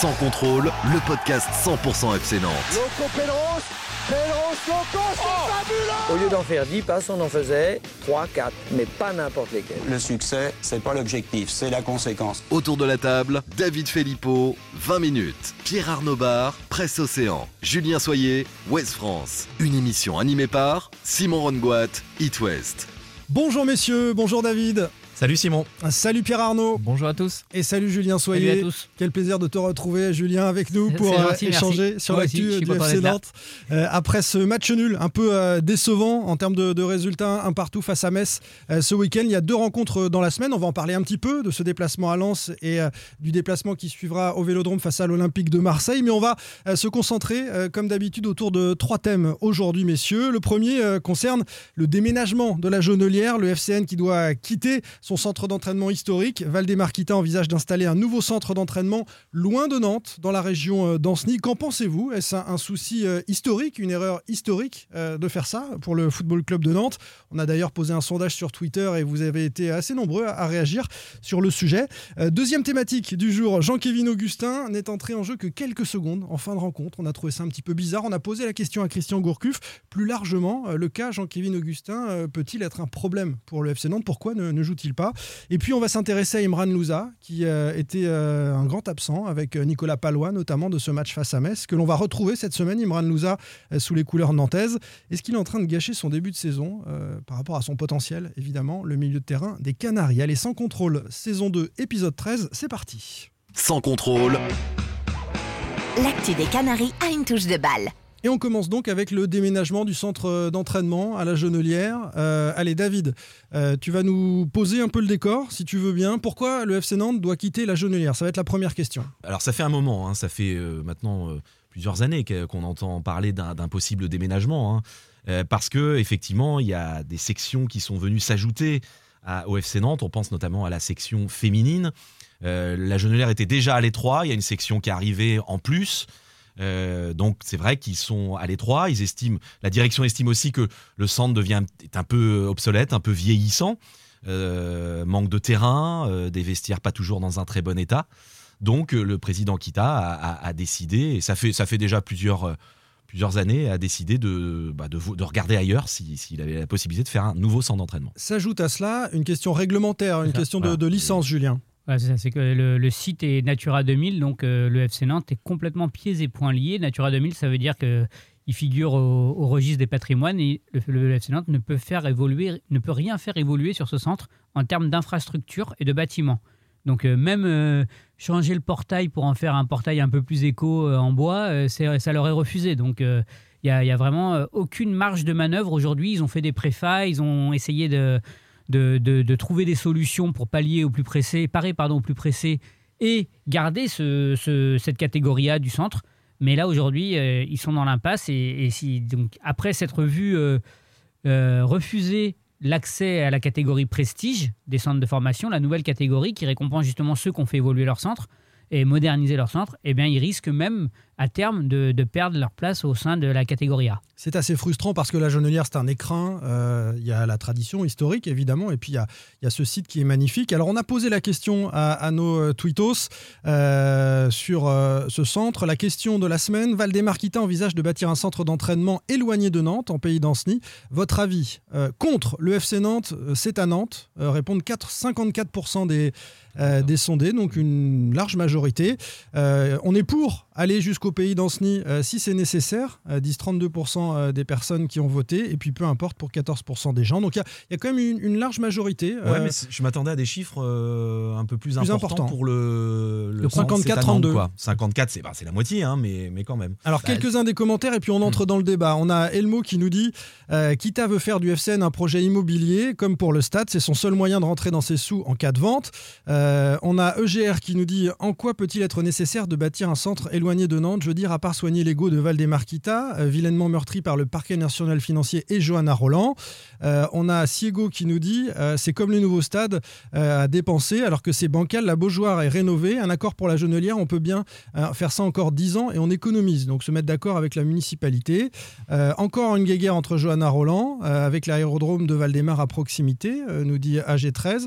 Sans contrôle, le podcast 100% FC Nantes. Loco Pedros, Pedros, Loco, c'est fabuleux Au lieu d'en faire 10 passes, on en faisait 3, 4, mais pas n'importe lesquels. Le succès, c'est pas l'objectif, c'est la conséquence. Autour de la table, David Filippo, 20 minutes. Pierre Arnaud Bar, Presse Océan. Julien Soyer, Ouest France. Une émission animée par Simon Rongoat, It West. Bonjour messieurs, bonjour David. Salut Simon. Salut Pierre Arnaud. Bonjour à tous. Et salut Julien Soyer. Salut à tous. Quel plaisir de te retrouver Julien avec nous pour gentil, euh, échanger merci. sur l'actu suis du FC. Nantes. Euh, après ce match nul un peu euh, décevant en termes de, de résultats, un partout face à Metz euh, ce week-end, il y a deux rencontres dans la semaine. On va en parler un petit peu de ce déplacement à Lens et euh, du déplacement qui suivra au Vélodrome face à l'Olympique de Marseille. Mais on va euh, se concentrer euh, comme d'habitude autour de trois thèmes aujourd'hui messieurs. Le premier euh, concerne le déménagement de la Jaunelière, le FCN qui doit quitter son centre d'entraînement historique. Valdemar-Kita envisage d'installer un nouveau centre d'entraînement loin de Nantes, dans la région euh, d'Anceny. Qu'en pensez-vous? Est-ce un, souci euh, historique, une erreur historique euh, de faire ça pour le Football Club de Nantes? On a d'ailleurs posé un sondage sur Twitter et vous avez été assez nombreux à, réagir sur le sujet. Deuxième thématique du jour, Jean-Kévin Augustin n'est entré en jeu que quelques secondes en fin de rencontre. On a trouvé ça un petit peu bizarre. On a posé la question à Christian Gourcuff. Plus largement, le cas Jean-Kévin Augustin peut-il être un problème pour le FC Nantes? Pourquoi ne, ne joue-t-il pas Et puis on va s'intéresser à Imran Louza, qui euh, était euh, un grand absent avec euh, Nicolas Palois, notamment de ce match face à Metz, que l'on va retrouver cette semaine, Imran Louza, euh, sous les couleurs nantaises. Est-ce qu'il est en train de gâcher son début de saison euh, par rapport à son potentiel, évidemment, le milieu de terrain des Canaries? Allez, sans contrôle, saison 2, épisode 13, c'est parti Sans contrôle, L'actu des Canaries a une touche de balle. Et on commence donc avec le déménagement du centre euh, d'entraînement à la Genelière. Euh, allez, David, euh, tu vas nous poser un peu le décor, si tu veux bien. Pourquoi le FC Nantes doit quitter la Genelière? Ça va être la première question. Alors ça fait un moment, hein, ça fait euh, maintenant plusieurs années qu'on entend parler d'un possible déménagement, hein. Parce que effectivement il y a des sections qui sont venues s'ajouter au FC Nantes. On pense notamment à la section féminine. Euh, la Genelière était déjà à l'étroit. Il y a une section qui est arrivée en plus. Euh, donc c'est vrai qu'ils sont à l'étroit. Ils estiment, la direction estime aussi que le centre devient est un peu obsolète, un peu vieillissant. Euh, manque de terrain, euh, des vestiaires pas toujours dans un très bon état. Donc le président Kita a, a- a décidé, et ça fait, ça fait déjà plusieurs, plusieurs années, a décidé de, bah, de, regarder ailleurs si- s'il avait la possibilité de faire un nouveau centre d'entraînement. S'ajoute à cela une question réglementaire, une question de licence, Julien. C'est que le, site est Natura 2000, donc euh, le FC Nantes est complètement pieds et poings liés. Natura 2000, ça veut dire que il figure au, au registre des patrimoines et le, FC Nantes ne peut faire évoluer, ne peut rien faire évoluer sur ce centre en termes d'infrastructure et de bâtiments. Donc euh, même euh, changer le portail pour en faire un portail un peu plus éco euh, en bois, ça leur est refusé. Donc il n'y a, a vraiment aucune marge de manœuvre aujourd'hui. Ils ont fait des préfats, ils ont essayé de, de, de- trouver des solutions pour pallier au plus pressé, parer pardon, au plus pressé et garder ce- ce- cette catégorie A du centre. Mais là, aujourd'hui, euh, ils sont dans l'impasse. Et, et si, donc, après s'être vu euh, euh, refuser l'accès à la catégorie prestige des centres de formation, la nouvelle catégorie qui récompense justement ceux qui ont fait évoluer leur centre et moderniser leur centre, eh bien, ils risquent même à terme de, perdre leur place au sein de la catégorie A. C'est assez frustrant parce que la Genelière, c'est un écrin. euh, Il y a la tradition historique, évidemment, et puis il y a, ce site qui est magnifique. Alors, on a posé la question à, nos euh, tweetos euh, sur euh, ce centre. La question de la semaine Valdemar Kita envisage de bâtir un centre d'entraînement éloigné de Nantes, en pays d'Anceny. Votre avis euh, contre le FC Nantes, euh, c'est à Nantes. Euh, répondent 4, 54% des, euh, des sondés, donc une large majorité. Euh, on est pour aller jusqu'au au pays d'Anceny euh, si c'est nécessaire, euh, disent 32% euh, des personnes qui ont voté, et puis peu importe pour 14% des gens. Donc il y, y, a quand même une, une large majorité. Ouais, mais je m'attendais à des chiffres un peu plus, plus importants important. pour le, le, le 54-32. 54, c'est bah, la moitié, hein, mais, mais quand même. Alors bah, quelques-uns des commentaires, et puis on entre mmh. dans le débat. On a Elmo qui nous dit Kita veut faire du FCN un projet immobilier, comme pour le stade, c'est son seul moyen de rentrer dans ses sous en cas de vente. on a EGR qui nous dit En quoi peut-il être nécessaire de bâtir un centre éloigné de Nantes Je veux dire, à part soigner l'ego de Valdemarquita, euh, vilainement meurtri par le parquet national financier et Johanna Roland. Euh, on a Siego qui nous dit euh, c'est comme le nouveau stade à dépenser, alors que c'est bancal, la Beaujoire est rénovée. Un accord pour la Genelière, on peut bien faire ça encore 10 ans et on économise. Donc se mettre d'accord avec la municipalité. encore une guéguerre entre Johanna Roland, avec l'aérodrome de Valdemar à proximité, nous dit AG13.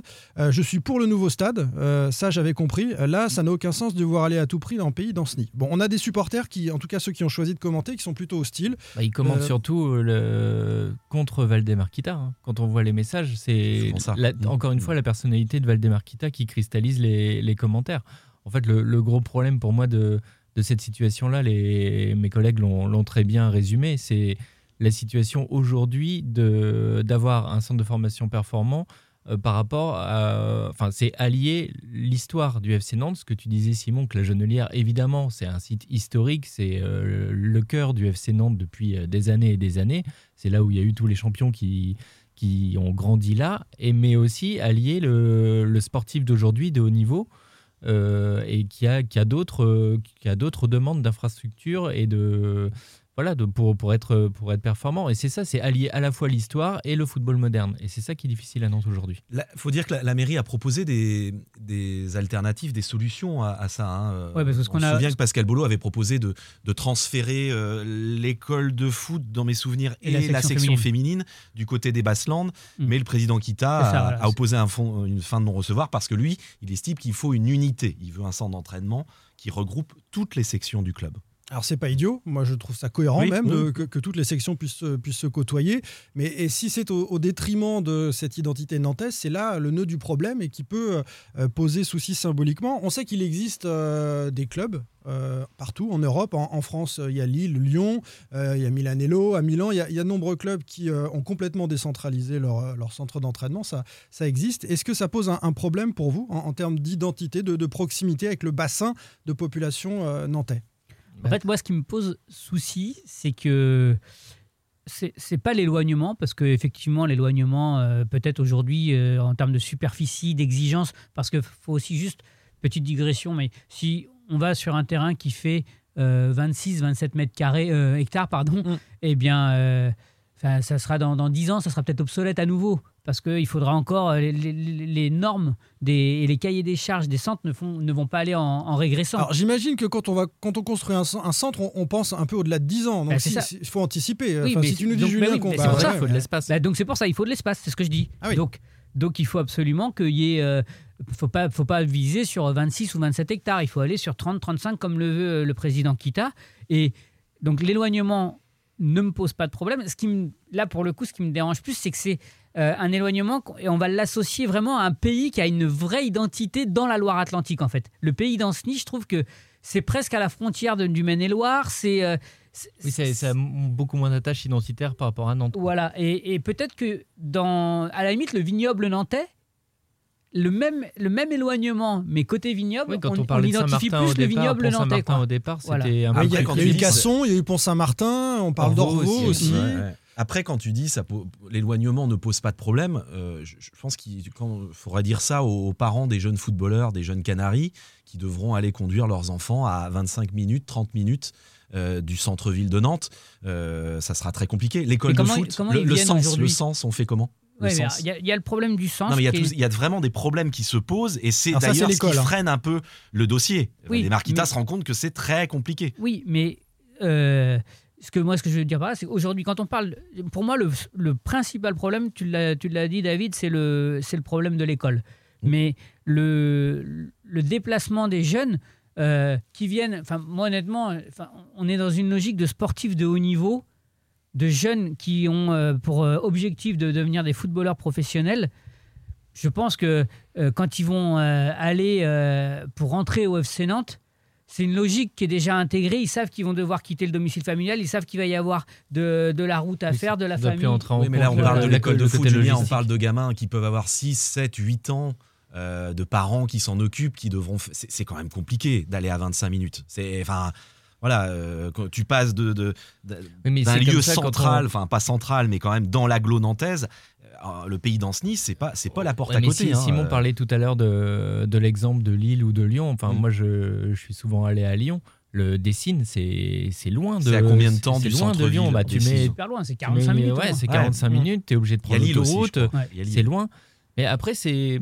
je suis pour le nouveau stade, ça j'avais compris. Là, ça n'a aucun sens de voir aller à tout prix dans le pays d'Anceny. Bon, on a des supporters qui, en tout cas ceux qui ont choisi de commenter, qui sont plutôt hostiles. Bah, ils commentent euh, surtout euh, le... contre Valdemarquita. Hein. Quand on voit les messages, c'est mmh. encore une fois la personnalité de Valdemarquita qui cristallise les, les commentaires. En fait, le, le, gros problème pour moi de, de cette situation-là, mes collègues l'ont très bien résumé, c'est la situation aujourd'hui d'avoir un centre de formation performant euh, par rapport à. Enfin, c'est allier l'histoire du FC Nantes, ce que tu disais, Simon, que la Genelière, évidemment, c'est un site historique, c'est euh, le cœur du FC Nantes depuis euh, des années et des années. C'est là où il y a eu tous les champions qui, qui ont grandi là, et, mais aussi allier le, le sportif d'aujourd'hui de haut niveau. et qui a, qui a d'autres demandes d'infrastructures et de, voilà, de, pour, pour, être, pour être performant. Et c'est ça, c'est allier à la fois l'histoire et le football moderne. Et c'est ça qui est difficile à Nantes aujourd'hui. Il faut dire que la, mairie a proposé des, des, alternatives, des solutions à, ça. Hein. Ouais, parce On se a... souvient que Pascal Bolo avait proposé de, de transférer euh, l'école de foot, dans mes souvenirs, et, et la, section, féminine. du côté des Basslandes. Mm. Mais le président Kita ça, a, voilà, a, opposé un fond, une fin de non-recevoir parce que lui, il estime qu'il faut une unité. Il veut un centre d'entraînement qui regroupe toutes les sections du club. Alors c'est pas idiot, moi je trouve ça cohérent oui, même oui. De, que, que, toutes les sections puissent, puissent se côtoyer, mais et si c'est au, au, détriment de cette identité nantaise, c'est là le nœud du problème et qui peut euh, poser souci symboliquement. On sait qu'il existe euh, des clubs euh, partout en Europe, en, en, France il y a Lille, Lyon, il y a Milanello, à Milan, il y a, il y a de nombreux clubs qui ont complètement décentralisé leur, leur centre d'entraînement, ça, ça existe. Est-ce que ça pose un, un problème pour vous en, en termes d'identité, de, de, proximité avec le bassin de population nantais? En fait, moi, ce qui me pose souci, c'est que c'est pas l'éloignement, parce qu'effectivement, l'éloignement, euh, peut-être aujourd'hui, euh, en termes de superficie, d'exigence, parce qu'il faut aussi juste, petite digression, mais si on va sur un terrain qui fait euh, 26, 27 mètres carrés, euh, hectares, pardon, mm. eh bien, ça sera dans, dans 10 ans, ça sera peut-être obsolète à nouveau parce qu'il faudra encore les, les, les, normes des, et les cahiers des charges des centres ne, font, ne vont pas aller en, en régressant. Alors j'imagine que quand on, va, quand on construit un, un centre, on, on, pense un peu au-delà de 10 ans. Donc il si, si, faut anticiper. Oui, enfin, si tu nous dis, donc, Julien, oui, qu'on va... ça, il faut de l'espace. Bah, donc c'est pour ça, il faut de l'espace, c'est ce que je dis. Ah oui. donc, donc il faut absolument qu'il y ait... Euh, faut pas, faut pas viser sur 26 ou 27 hectares, il faut aller sur 30-35 comme le veut euh, le président Kita. Et donc l'éloignement ne me pose pas de problème. Ce qui me, là, pour le coup, ce qui me dérange plus, c'est que c'est euh, un éloignement et on va l'associer vraiment à un pays qui a une vraie identité dans la Loire-Atlantique, en fait. Le pays d'Anceny, je trouve que c'est presque à la frontière de, du Maine-et-Loire. C'est. Euh, oui, ça, a beaucoup moins d'attaches identitaires par rapport à Nantes. Voilà, et, et peut-être que dans, à la limite, le vignoble nantais, le même, le même éloignement, mais côté vignoble, oui, quand on, on, on identifie plus le vignoble nantais. Au départ, voilà. c'était un peu Il y a, il y a eu Casson, il y a eu Pont-Saint-Martin, on parle d'Orvaux aussi. aussi. Ouais, ouais. Après, quand tu dis ça, l'éloignement ne pose pas de problème, euh, je, je, pense qu'il faudrait dire ça aux, aux, parents des jeunes footballeurs, des jeunes canaris, qui devront aller conduire leurs enfants à 25 minutes, 30 minutes euh, du centre-ville de Nantes. Euh, ça sera très compliqué. L'école de foot, le, le sens, le sens, on fait comment? Il ouais, y, y, a le problème du sens. Il y, y, a vraiment des problèmes qui se posent et c'est d'ailleurs ce qui hein. freine un peu le dossier. Oui, Les Marquitas mais... se rendent compte que c'est très compliqué. Oui, mais euh, ce que moi, ce que je veux dire par là, c'est qu'aujourd'hui, quand on parle, pour moi, le, le principal problème, tu l'as dit, David, c'est le, c'est le problème de l'école. Mmh. Mais le, le déplacement des jeunes euh, qui viennent, enfin, moi honnêtement, on est dans une logique de sportifs de haut niveau de jeunes qui ont euh, pour euh, objectif de devenir des footballeurs professionnels, je pense que euh, quand ils vont aller pour rentrer au FC Nantes, c'est une logique qui est déjà intégrée. Ils savent qu'ils vont devoir quitter le domicile familial. Ils savent qu'il va y avoir de, de la route à faire, de la famille. Oui, mais là, on parle de l'école de foot, Julien, on parle de gamins qui peuvent avoir 6, 7, 8 ans. Euh, de parents qui s'en occupent, qui devront. C'est quand même compliqué d'aller à 25 minutes. C'est enfin. Voilà, euh, tu passes de, de, d'un lieu central, enfin pas central, mais quand même dans l'agglo nantaise, euh, le pays d'Anceny, c'est pas c'est pas la porte à côté. Hein, Simon parlait tout à l'heure de, de l'exemple de Lille ou de Lyon. Enfin, mm. moi, je, je, suis souvent allé à Lyon. Le Dessine, c'est loin de. C'est à combien de temps du loin de Lyon? Bah, tu mets super loin, c'est 45 minutes. Ouais, c'est 45 minutes. Tu es obligé de prendre l'autoroute. C'est loin. Mais après, c'est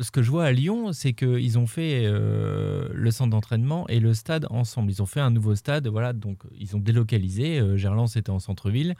ce que je vois à Lyon, c'est qu'ils ont fait euh, le centre d'entraînement et le stade ensemble. Ils ont fait un nouveau stade, voilà, donc ils ont délocalisé. Euh, Gerland, c'était en centre-ville.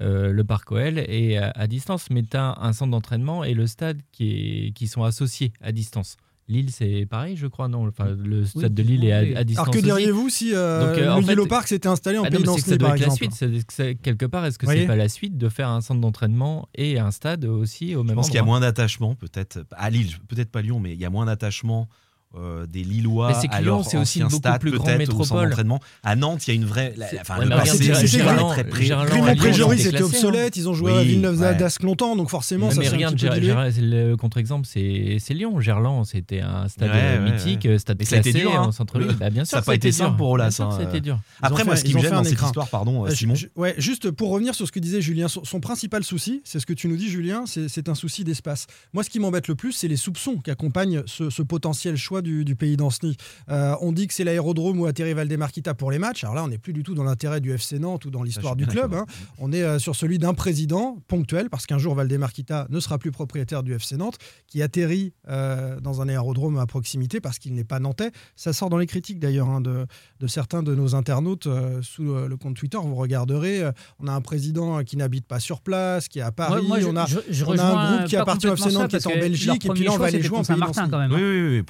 Euh, le parc OL est à, distance, mais tu as un centre d'entraînement et le stade qui, sont associés à distance. Lille, c'est pareil, je crois, non? Enfin, Le stade de Lille est à, distance. Alors que diriez-vous si euh, le Vélo Park s'était installé en ah pays ça doit être la suite. quelque part, est-ce que c'est pas la suite de faire un centre d'entraînement et un stade aussi au même Je pense qu'il y a moins d'attachement, peut-être à Lille, peut-être pas Lyon, mais il y a moins d'attachement euh, des Lillois mais à leur c'est aussi une beaucoup stade, plus grande métropole. À Nantes, il y a une vraie. Enfin, ouais, le Clément Préjory, c'était obsolète. Ils ont joué à Villeneuve d'Ascq longtemps, donc forcément, ça mais regarde, le contre-exemple, c'est Lyon. Gerland, c'était un stade mythique, stade classé en centre-ville. Bah, bien sûr, ça n'a pas été simple pour Olas. C'était dur. Après, moi, ce qui me gêne dans cette histoire, pardon, euh, Simon. Ouais, juste pour revenir sur ce que disait Julien, son principal souci, c'est ce que tu nous dis, Julien, c'est un souci d'espace. Moi, ce qui m'embête le plus, c'est les soupçons qui accompagnent ce potentiel choix du, pays d'Anceny. Euh, on dit que c'est l'aérodrome où atterrit Valdemarquita pour les matchs. Alors là, on n'est plus du tout dans l'intérêt du FC Nantes ou dans l'histoire du club. Hein. On est euh, sur celui d'un président ponctuel, parce qu'un jour, Valdemarquita ne sera plus propriétaire du FC Nantes, qui atterrit euh, dans un aérodrome à proximité parce qu'il n'est pas nantais. Ça sort dans les critiques d'ailleurs hein, de, certains de nos internautes sous le compte Twitter. Vous regarderez, on a un président qui n'habite pas sur place, qui est à Paris. on, a, on a, un groupe qui appartient au FC Nantes qui est en Belgique, et puis là, on va aller jouer en Pays Saint-Martin quand même. Hein. Oui, oui, oui,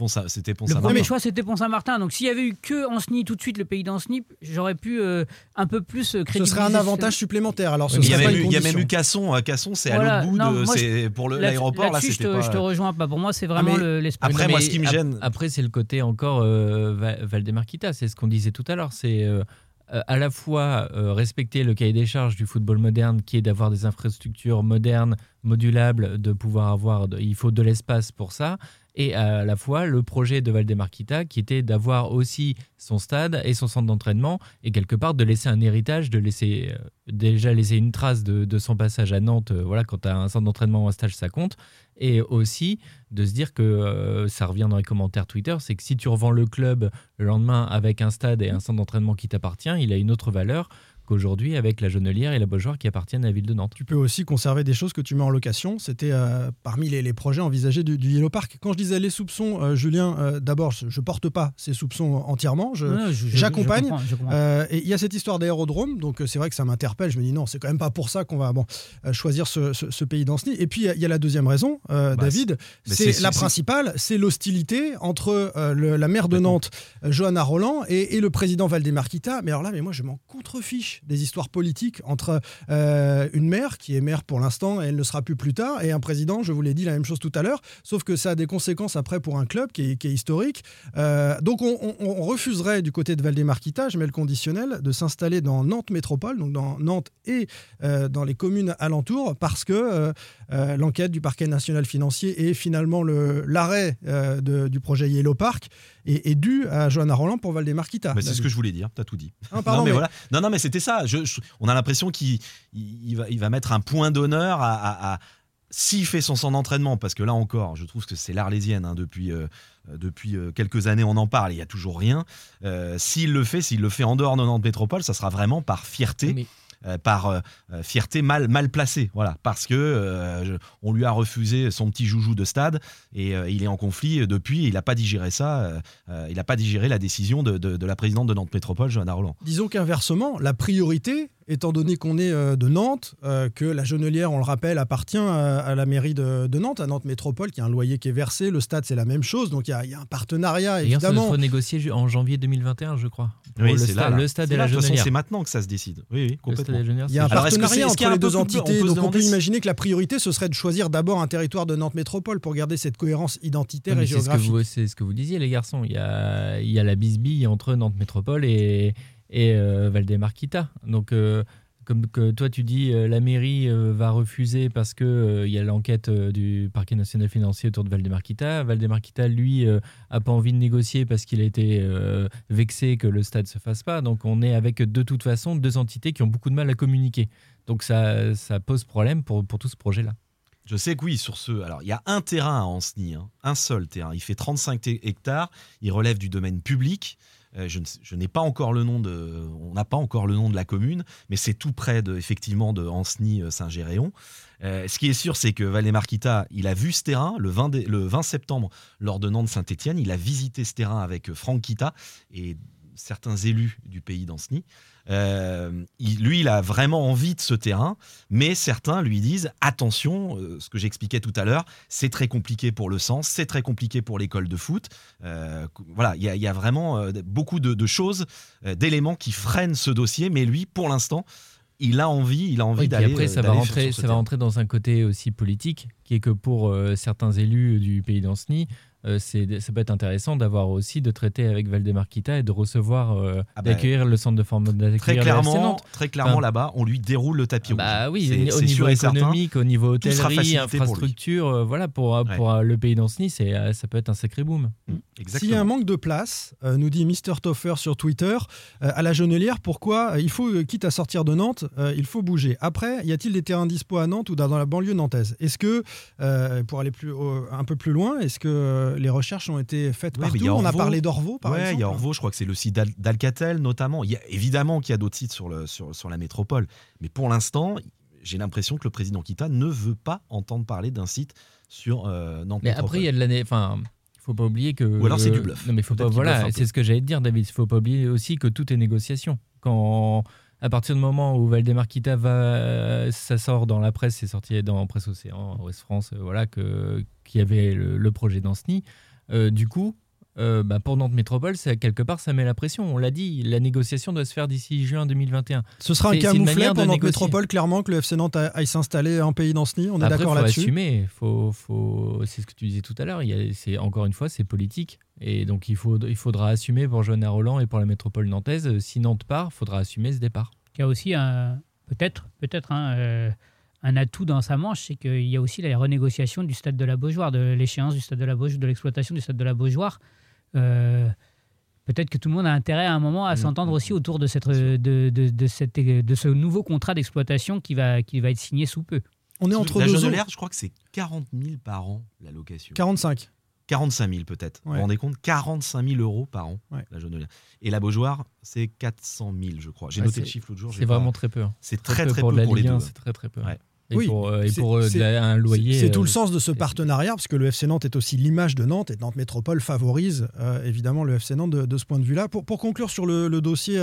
c'était ça premier choix, c'était Pont-Saint-Martin. Donc s'il y avait eu que Anceny tout de suite, le pays d'Anceny, j'aurais pu euh, un peu plus crédibiliser. Ce serait un avantage supplémentaire. Alors, il, y a même eu, Casson. Casson, c'est à l'autre bout de. pour l'aéroport, là, je, te, je te rejoins pas. Pour moi, c'est ah, vraiment l'esprit. après, moi, ce qui me gêne. Après, c'est le côté encore euh, Valdemarquita. C'est ce qu'on disait tout à l'heure. C'est. Euh, à la fois respecter le cahier des charges du football moderne, qui est d'avoir des infrastructures modernes, modulables, de pouvoir avoir, il faut de l'espace pour ça, et à la fois le projet de Valdemarquita qui était d'avoir aussi son stade et son centre d'entraînement et quelque part de laisser un héritage, de laisser euh, déjà laisser une trace de, son passage à Nantes. Euh, voilà, quand tu as un centre d'entraînement ou un stage, ça compte. Et aussi de se dire que euh, ça revient dans les commentaires Twitter, c'est que si tu revends le club le lendemain avec un stade et un centre d'entraînement qui t'appartient, il a une autre valeur qu'aujourd'hui avec la Jonelière et la Beaujoire qui appartiennent à la ville de Nantes. Tu peux aussi conserver des choses que tu mets en location. C'était euh, parmi les, projets envisagés du, Yellow Park. Quand je disais les soupçons, euh, Julien, euh, d'abord, je ne porte pas ces soupçons entièrement. J'accompagne. et il y a cette histoire d'aérodrome, donc c'est vrai que ça m'interpelle. Je me dis non, c'est quand même pas pour ça qu'on va bon, choisir ce, pays d'Anceny. Et puis il y, a la deuxième raison, bah, David, c'est la principale, c'est l'hostilité entre la maire de Nantes, Johanna Roland, et, et le président Valdemarquita. Mais alors là, mais moi je m'en contrefiche des histoires politiques entre euh, une maire, qui est maire pour l'instant et elle ne sera plus plus tard, et un président, je vous l'ai dit la même chose tout à l'heure, sauf que ça a des conséquences après pour un club qui est, historique. Euh, donc on, refuserait du côté de Valdemarquita, je mets le conditionnel, de s'installer dans Nantes Métropole, donc dans Nantes et euh, dans les communes alentours, parce que l'enquête du parquet national financier et finalement l'arrêt du projet Yellow Park est, dû à Johanna Roland pour Valdemarquita. c'est ce que je voulais dire, tu as tout dit. Ah, non, mais, Voilà. non, non, mais c'était ça. on a l'impression qu'il va, il va mettre un point d'honneur à, s'il fait son centre d'entraînement, parce que là encore, je trouve que c'est l'arlésienne hein, depuis, euh, depuis euh, quelques années, on en parle, il n'y a toujours rien. Euh, s'il le fait, s'il le fait en dehors de Nantes Métropole, ça sera vraiment par fierté. Euh, par euh, euh, fierté mal, mal placée. Voilà, parce que on lui a refusé son petit joujou de stade et il est en conflit depuis. Il n'a pas digéré ça. il n'a pas digéré la décision de, la présidente de Nantes Métropole, Johanna Roland. Disons qu'inversement, la priorité étant donné qu'on est de Nantes, que la Genelière, on le rappelle, appartient à, la mairie de, Nantes, à Nantes Métropole, qui a un loyer qui est versé. Le stade, c'est la même chose. Donc il y, a un partenariat, évidemment. Ça va négocier en janvier 2021, je crois. Oui, c'est là, Le stade et la Genelière. C'est maintenant que ça se décide. Oui, oui complètement. Il y a un partenariat entre les deux entités. donc on peut imaginer que la priorité, ce serait de choisir d'abord un territoire de Nantes Métropole pour garder cette cohérence identitaire et géographique. C'est ce, que vous disiez, les garçons. Il y a, il y a la bisbille entre Nantes Métropole et, et euh, Valdemarquita. Donc, euh, comme que toi tu dis, euh, la mairie va refuser parce que il y a l'enquête du parquet national financier autour de Valdemarquita. Valdemarquita, lui, a pas envie de négocier parce qu'il a été vexé que le stade se fasse pas. Donc, on est avec de toute façon deux entités qui ont beaucoup de mal à communiquer. Donc, ça, ça pose problème pour, pour tout ce projet-là. Je sais que oui, sur ce. Alors, il y a un terrain à Anceny, hein, un seul terrain. Il fait 35 hectares. Il relève du domaine public. Euh, je, n'ai pas encore le nom de, on n'a pas encore le nom de la commune, mais c'est tout près de, effectivement de Ancenis-Saint-Géréon. Euh, ce qui est sûr, c'est que Valé-Marquita, il a vu ce terrain le 20, le 20 septembre lors de Nantes-Saint-Étienne. Il a visité ce terrain avec Franck Kita et certains élus du pays d'Anceny. Euh, lui, il a vraiment envie de ce terrain, mais certains lui disent attention, euh, ce que j'expliquais tout à l'heure, c'est très compliqué pour le sens, c'est très compliqué pour l'école de foot. Euh, voilà, il y, a vraiment beaucoup de, choses, d'éléments qui freinent ce dossier, mais lui, pour l'instant, il a envie, il a envie d'aller. Après, ça va rentrer, ça va rentrer dans un côté aussi politique, qui est que pour certains élus du pays d'Anceny, euh, ça peut être intéressant d'avoir aussi de traiter avec Valdemarquita et de recevoir, euh, ah bah, d'accueillir le centre de formation. Très clairement, très clairement là-bas, on lui déroule le tapis bah rouge. oui, au niveau économique, au niveau hôtellerie, infrastructure, pour, euh, voilà, pour, pour le pays d'Anceny, ça peut être un sacré boom. Mmh, S'il y a un manque de place, nous dit Mr. Toffer sur Twitter, à la Genelière, pourquoi il faut, quitte à sortir de Nantes, il faut bouger. Après, y a-t-il des terrains dispo à Nantes ou dans la banlieue nantaise? Est-ce que, pour aller plus, un peu plus loin, est-ce que les recherches ont été faites partout. On a parlé d'Orvaux, par exemple. il y a Orvaux, je crois que c'est le site d'Alcatel notamment. Il y a, évidemment qu'il y a d'autres sites sur, le, sur, sur la métropole. Mais pour l'instant, j'ai l'impression que le président Kita ne veut pas entendre parler d'un site sur euh, Nantes. Mais après, il y a de l'année. Enfin, faut pas oublier que. Ou alors c'est du bluff. Non, mais faut pas. Voilà, c'est ce que j'allais te dire, David. Il faut pas oublier aussi que tout est négociation. Quand à partir du moment où Valdemar Kita va, ça sort dans la presse, c'est sorti dans Presse Océan, Ouest France, euh, voilà, qu'il y avait le, projet d'Anceny. Euh, du coup, euh, bah, pour Nantes Métropole, ça, quelque part, ça met la pression. On l'a dit, la négociation doit se faire d'ici juin 2021. Ce sera un camouflet pour Nantes Métropole, clairement, que le FC Nantes aille s'installer en pays d'Anceny. On est d'accord là-dessus. assumer. Faut, faut... C'est ce que tu disais tout à l'heure. C'est encore une fois, c'est politique. Et donc il, faut, il faudra assumer pour Johanna Roland et pour la métropole nantaise. Si Nantes part, il faudra assumer ce départ. Il y a aussi un, peut-être, peut-être un, euh, un atout dans sa manche, c'est qu'il y a aussi la renégociation du stade de la Beaujoire, de l'échéance du stade de la Beaujoire, de l'exploitation du stade de la Beaujoire. Euh, peut-être que tout le monde a intérêt à un moment à mm. s'entendre aussi autour de, cette, de, de, de, cette, de ce nouveau contrat d'exploitation qui va, qui va être signé sous peu. On est entre la deux je crois que c'est 40 000 par an la location. 45. 45 000 peut-être. Vous vous rendez compte? 45 000 euros par an, la Et la Beaujoire, c'est 400 000, je crois. J'ai noté le chiffre l'autre jour. C'est vraiment très peu. C'est très, très, peu, pour, les deux. C'est très, très peu. Et oui, pour, euh, et pour euh, un loyer. C'est tout le euh, sens de ce partenariat, parce que le FC Nantes est aussi l'image de Nantes, et Nantes Métropole favorise évidemment le FC Nantes de, ce point de vue-là. Pour, pour, conclure sur le, dossier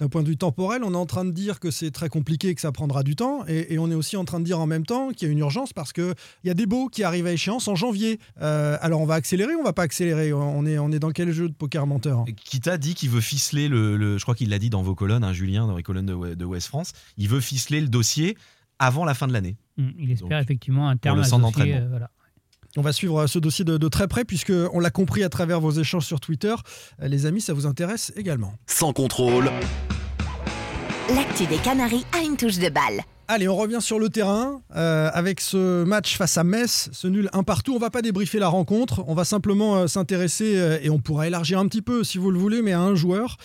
d'un point de vue temporel, on est en train de dire que c'est très compliqué, que ça prendra du temps, et, on est aussi en train de dire en même temps qu'il y a une urgence, parce qu'il y a des baux qui arrivent à échéance en janvier. alors on va accélérer ou on va pas accélérer? On est, on est dans quel jeu de poker menteur? Qui t'a dit qu'il veut ficeler le, Je crois qu'il l'a dit dans vos colonnes, hein, Julien, dans les colonnes de, de West France. Il veut ficeler le dossier avant la fin de l'année. Mm, il espère effectivement un terme euh, voilà. On va suivre ce dossier de, très près puisque on l'a compris à travers vos échanges sur Twitter. Euh, les amis, ça vous intéresse également. Sans contrôle. L'actu des Canaries a une touche de balle. Allez, on revient sur le terrain euh, avec ce match face à Metz, ce nul un partout. On va pas débriefer la rencontre, on va simplement euh, s'intéresser euh, et on pourra élargir un petit peu si vous le voulez, mais à un joueur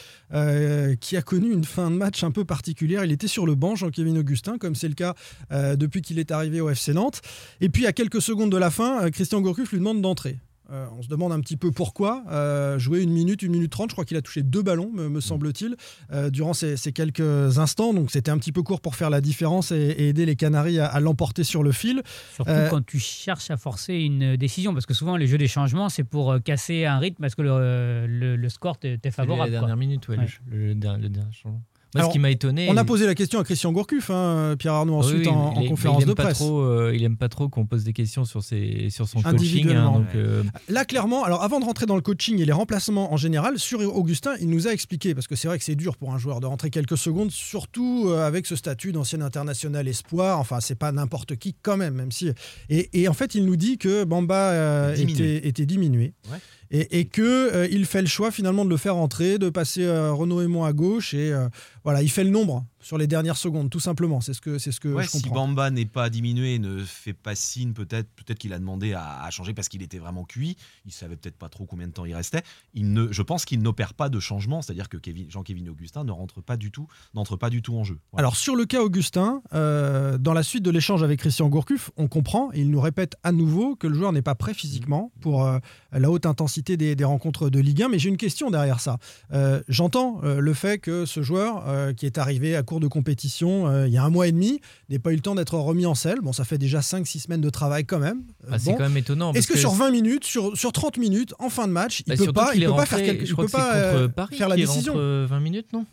qui a connu une fin de match un peu particulière. Il était sur le banc, Jean-Kévin Augustin, comme c'est le cas depuis qu'il est arrivé au FC Nantes. Et puis à quelques secondes de la fin, Christian Gourcuff lui demande d'entrer. Euh, on se demande un petit peu pourquoi. Euh, jouer une minute, une minute trente, je crois qu'il a touché deux ballons, me, mm. semble-t-il, euh, durant ces, quelques instants. Donc c'était un petit peu court pour faire la différence et, aider les Canaries à, l'emporter sur le fil. Surtout quand tu cherches à forcer une décision, parce que souvent les jeux des changements, c'est pour casser un rythme parce que le, score t'est favorable. La dernière minute, ouais, Le, dernier changement. Ce qui m'a étonné. On a posé la question à Christian Gourcuff, hein, Pierre Arnaud, ensuite en, conférence de presse. Trop, euh, il aime pas trop qu'on pose des questions sur, ses, sur son coaching. Hein, donc, euh, Là, clairement, alors avant de rentrer dans le coaching et les remplacements en général, sur Augustin, il nous a expliqué, parce que c'est vrai que c'est dur pour un joueur de rentrer quelques secondes, surtout euh, avec ce statut d'ancien international espoir. Enfin, c'est pas n'importe qui quand même, même si. Et, en fait, il nous dit que Bamba était, était, diminué. Ouais et, et qu'il euh, fait le choix finalement de le faire entrer, de passer euh, Renaud Aymon à gauche et euh, voilà, il fait le nombre sur les dernières secondes, tout simplement. C'est ce que, c'est ce que je comprends. Si Bamba n'est pas diminué, ne fait pas signe, peut-être, peut-être qu'il a demandé à, changer parce qu'il était vraiment cuit. Il savait peut-être pas trop combien de temps il restait. Il ne, je pense qu'il n'opère pas de changement, c'est-à-dire que Jean-Kévin Augustin ne rentre pas du tout, n'entre pas du tout en jeu. Alors sur le cas Augustin, euh, dans la suite de l'échange avec Christian Gourcuff, on comprend, et il nous répète à nouveau que le joueur n'est pas prêt physiquement pour euh, la haute intensité des, rencontres de Ligue 1. Mais j'ai une question derrière ça. Euh, j'entends le fait que ce joueur qui est arrivé à court de compétition euh, il y a un mois et demi, n'ait pas eu le temps d'être remis en selle. Bon, ça fait déjà 5-6 semaines de travail quand même. Ah, c'est quand même étonnant. Est-ce que, sur 20 minutes, sur, sur 30 minutes, en fin de match, il ne bah, peut pas, il peut pas faire, quelque, il peut pas euh, faire la décision 20 minutes, non?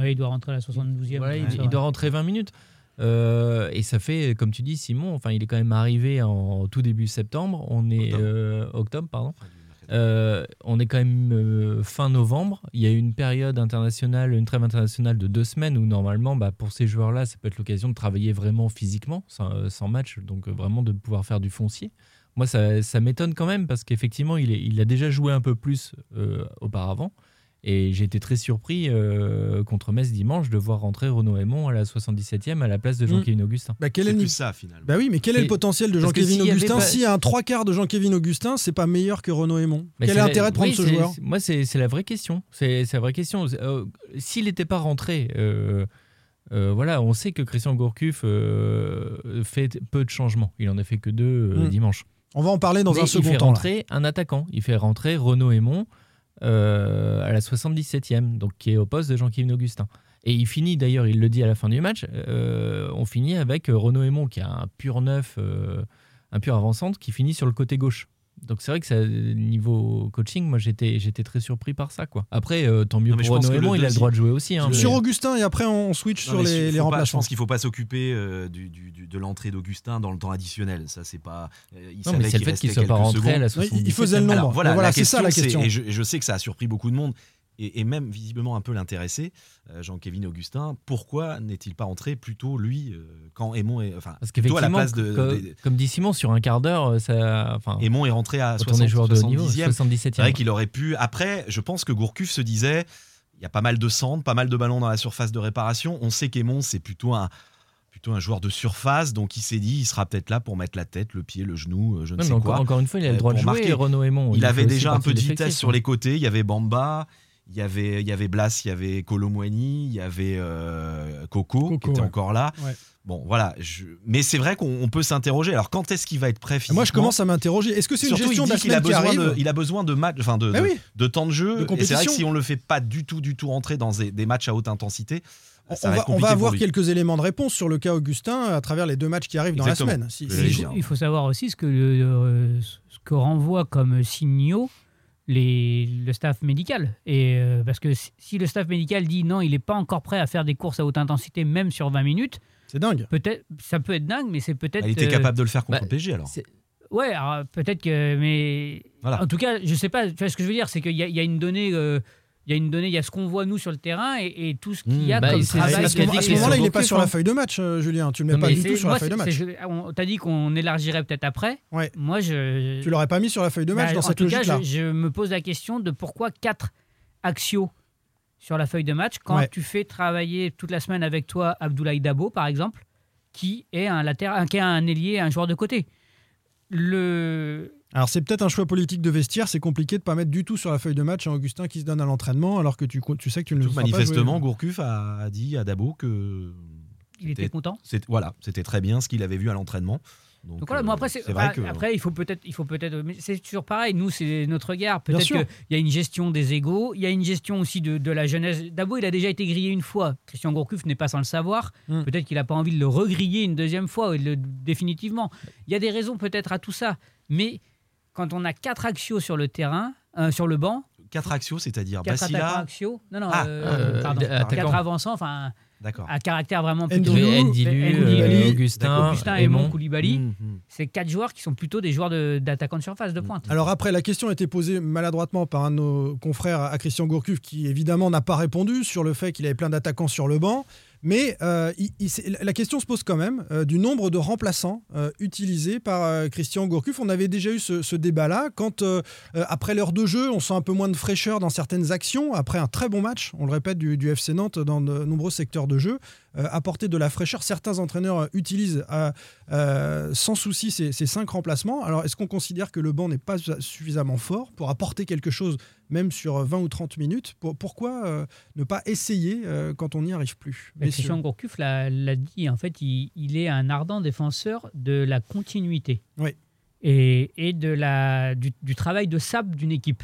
Il doit rentrer à la 72e. il, doit rentrer 20 minutes. Euh, et ça fait, comme tu dis, Simon, enfin, il est quand même arrivé en tout début septembre. On est octobre pardon. Euh, on est quand même euh, fin novembre. Il y a une période internationale, une trêve internationale de deux semaines où normalement, bah, pour ces joueurs-là, ça peut être l'occasion de travailler vraiment physiquement, sans, euh, match, donc vraiment de pouvoir faire du foncier. Moi, ça, m'étonne quand même parce qu'effectivement, il, il, a déjà joué un peu plus auparavant. Et j'ai été très surpris euh, contre Metz dimanche de voir rentrer Renaud Aymon à la 77e à la place de Jean-Kévin mm. Augustin. Bah, quel est, plus ça finalement. Bah oui, mais quel est le potentiel de Jean-Kévin Augustin S'il y a un trois quarts de Jean-Kévin Augustin, c'est pas meilleur que Renaud Aymon? quel est l'intérêt de prendre ce joueur? Moi, c'est la vraie question. C'est la vraie question. Euh, s'il n'était pas rentré. Euh, voilà, on sait que Christian Gourcuff fait peu de changements. Il en a fait que deux mm. dimanche. On va en parler dans un second temps. Il fait rentrer un attaquant. Il fait rentrer Renaud Aymon. Euh, à la 77e, donc qui est au poste de Jean-Kévin Augustin. Et il finit d'ailleurs, il le dit à la fin du match, euh, on finit avec Renaud Aymon qui a un pur neuf, euh, un pur avant-centre qui finit sur le côté gauche. Donc c'est vrai que ça, niveau coaching, moi j'étais j'étais très surpris par ça quoi. Après euh, tant mieux pour Renaud il a le droit de jouer aussi. Hein, sur Augustin et après on switch sur les, les remplacements. je pense qu'il faut pas s'occuper euh, du, de l'entrée d'Augustin dans le temps additionnel. Ça c'est pas. Euh, il non mais c'est le fait qu'il soit pas rentré à la Il faisait le nombre. voilà, c'est ça la question. Et je, sais que ça a surpris beaucoup de monde et, même visiblement un peu l'intéressé, euh, Jean-Kévin Augustin, pourquoi n'est-il pas entré plutôt lui euh, quand Aymon est enfin Parce plutôt à la place de, comme, dit Simon sur un quart d'heure euh, ça enfin Aymon est rentré à 60, joueur de niveau, 77e. C'est vrai qu'il aurait pu après je pense que Gourcuff se disait il y a pas mal de centres, pas mal de ballons dans la surface de réparation, on sait qu'Aymon c'est plutôt un plutôt un joueur de surface, donc il s'est dit il sera peut-être là pour mettre la tête, le pied, le genou, je ne sais encore, quoi. Encore une fois, il a le droit de jouer. Marquer. Renaud Aymon, il, il avait déjà un peu de vitesse sur les côtés. Il y avait Bamba, il y avait, il y avait Blas, il y avait Colomwani, il y avait euh, Coco, qui était encore là. Bon, voilà. Mais c'est vrai qu'on peut s'interroger. Alors, quand est-ce qu'il va être prêt physiquement Moi, je commence à m'interroger. Est-ce que c'est une gestion il a besoin de, Il a besoin de match, enfin de, eh de, temps de jeu. et c'est vrai que si on le fait pas du tout, du tout rentrer dans des, matchs à haute intensité, on va, on va, avoir quelques éléments de réponse sur le cas Augustin à travers les deux matchs qui arrivent dans la semaine. il faut savoir aussi ce que, euh, ce que renvoie comme signaux les, le staff médical. Et, euh, parce que si le staff médical dit non, il n'est pas encore prêt à faire des courses à haute intensité, même sur 20 minutes. C'est dingue. Peut-être, ça peut être dingue, mais c'est peut-être. Il était capable de le faire contre bah, le PSG alors. Ouais, peut-être que. Mais. En tout cas, je sais pas. Tu vois, ce que je veux dire, c'est qu'il y, y, a une donnée. Euh, il y a une donnée, il y a ce qu'on voit nous sur le terrain et, tout ce qu'il y a mmh, bah, comme travail. À ce moment-là, il n'est pas sur la feuille de match, euh, Julien. Tu ne le mets pas du tout sur la feuille de match. On t'a dit qu'on élargirait peut-être après. Ouais. Moi, je. Tu l'aurais pas mis sur la feuille de match bah, dans cette logique-là. En tout cas, je, me pose la question de pourquoi quatre axios sur la feuille de match quand tu fais travailler toute la semaine avec toi Abdoulaye Dabo, par exemple, qui est un latéral, qui est un ailier, un joueur de côté. Le alors c'est peut-être un choix politique de vestiaire, c'est compliqué de pas mettre du tout sur la feuille de match un Augustin qui se donne à l'entraînement alors que tu, tu sais que tu ne le Manifestement, Gourcuff a, dit à Dabo que il était content. Voilà, c'était très bien ce qu'il avait vu à l'entraînement. Donc, voilà, après, après, il faut peut-être, il faut peut-être, c'est toujours pareil. Nous, c'est notre regard. Peut-être qu'il y a une gestion des égaux, il y a une gestion aussi de, la jeunesse. Dabo, il a déjà été grillé une fois. Christian Gourcuff n'est pas sans le savoir. Hmm. Peut-être qu'il n'a pas envie de le regriller une deuxième fois, définitivement. Il y a des raisons peut-être à tout ça, mais quand on a quatre axios sur le terrain, euh, sur le banc, Quatre axiaux, c'est-à-dire Quatre axiaux. Non, non, Ah, euh, euh, pardon. attaquants. Quatre avançants, enfin, D'accord. à caractère vraiment plutôt. Ndilu, euh, Augustin, Augustin. Aymon, Koulibaly. Mmh, mmh. C'est quatre joueurs qui sont plutôt des joueurs d'attaquants de, surface, de Mm. pointe. Alors après, la question a été posée maladroitement par un de nos confrères à Christian Gourcuff, qui évidemment n'a pas répondu sur le fait qu'il avait plein d'attaquants sur le banc. Mais euh, la question se pose quand même euh, du nombre de remplaçants euh, utilisés par Christian Gourcuff. On avait déjà eu ce, débat-là quand, après l'heure de jeu, on sent un peu moins de fraîcheur dans certaines actions. Après un très bon match, on le répète, du, FC Nantes dans de nombreux secteurs de jeu, apporter de la fraîcheur. Certains entraîneurs utilisent sans souci ces, ces cinq remplacements. Alors, est-ce qu'on considère que le banc n'est pas suffisamment fort pour apporter quelque chose, même sur 20 ou 30 minutes Pour- Pourquoi euh, ne pas essayer euh, quand on n'y arrive plus? Mais messieurs Christian Gourcuff l'a l'a dit, en fait, il, il est un ardent défenseur de la continuité Oui. et, et de la, du, du travail de sable d'une équipe.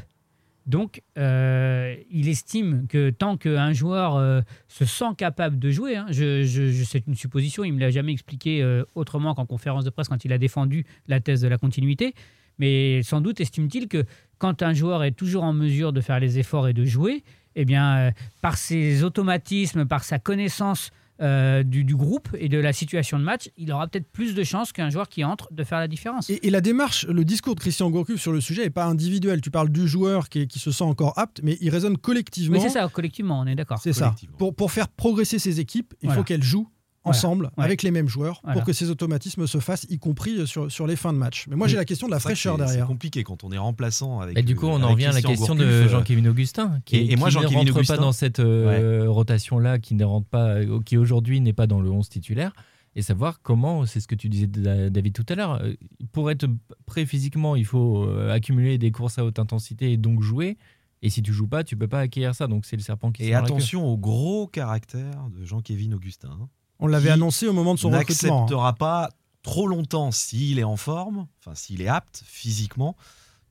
Donc, euh, il estime que tant qu'un joueur euh, se sent capable de jouer, hein, je, je- je- c'est une supposition, il ne me l'a jamais expliqué euh, autrement qu'en conférence de presse quand il a défendu la thèse de la continuité, mais sans doute estime-t-il que quand un joueur est toujours en mesure de faire les efforts et de jouer, eh bien, euh, par ses automatismes, par sa connaissance euh, du, du groupe et de la situation de match, il aura peut-être plus de chances qu'un joueur qui entre de faire la différence. Et, et la démarche, le discours de Christian Gourcuff sur le sujet n'est pas individuel. Tu parles du joueur qui, est- qui se sent encore apte, mais il résonne collectivement. Oui, c'est ça, collectivement, on est d'accord. C'est ça. Pour, pour faire progresser ces équipes, il Voilà. faut qu'elles jouent. Ensemble Ouais. avec les mêmes joueurs Voilà. pour que ces automatismes se fassent, y compris sur, sur les fins de match. Mais moi, j'ai la question de la fraîcheur c'est- C'est derrière. compliqué quand on est remplaçant avec. Et du euh, coup, on avec en revient à la question de Gourcuff, euh, Jean-Kévin Augustin, qui, et- et moi, qui ne Jean-Kévin rentre Augustin- pas dans cette euh, rotation-là, qui ne rentre pas, euh, qui aujourd'hui n'est pas dans le 11 titulaire, et savoir comment, c'est ce que tu disais Da- David tout à l'heure, euh, pour être prêt physiquement, il faut euh, accumuler des courses à haute intensité et donc jouer. Et si tu joues pas, tu peux pas acquérir ça. Donc c'est le serpent qui se Et attention au gros caractère de Jean-Kévin Augustin. On l'avait annoncé au moment de son recrutement. hein. n'acceptera pas trop longtemps s'il est en forme, enfin s'il est apte physiquement,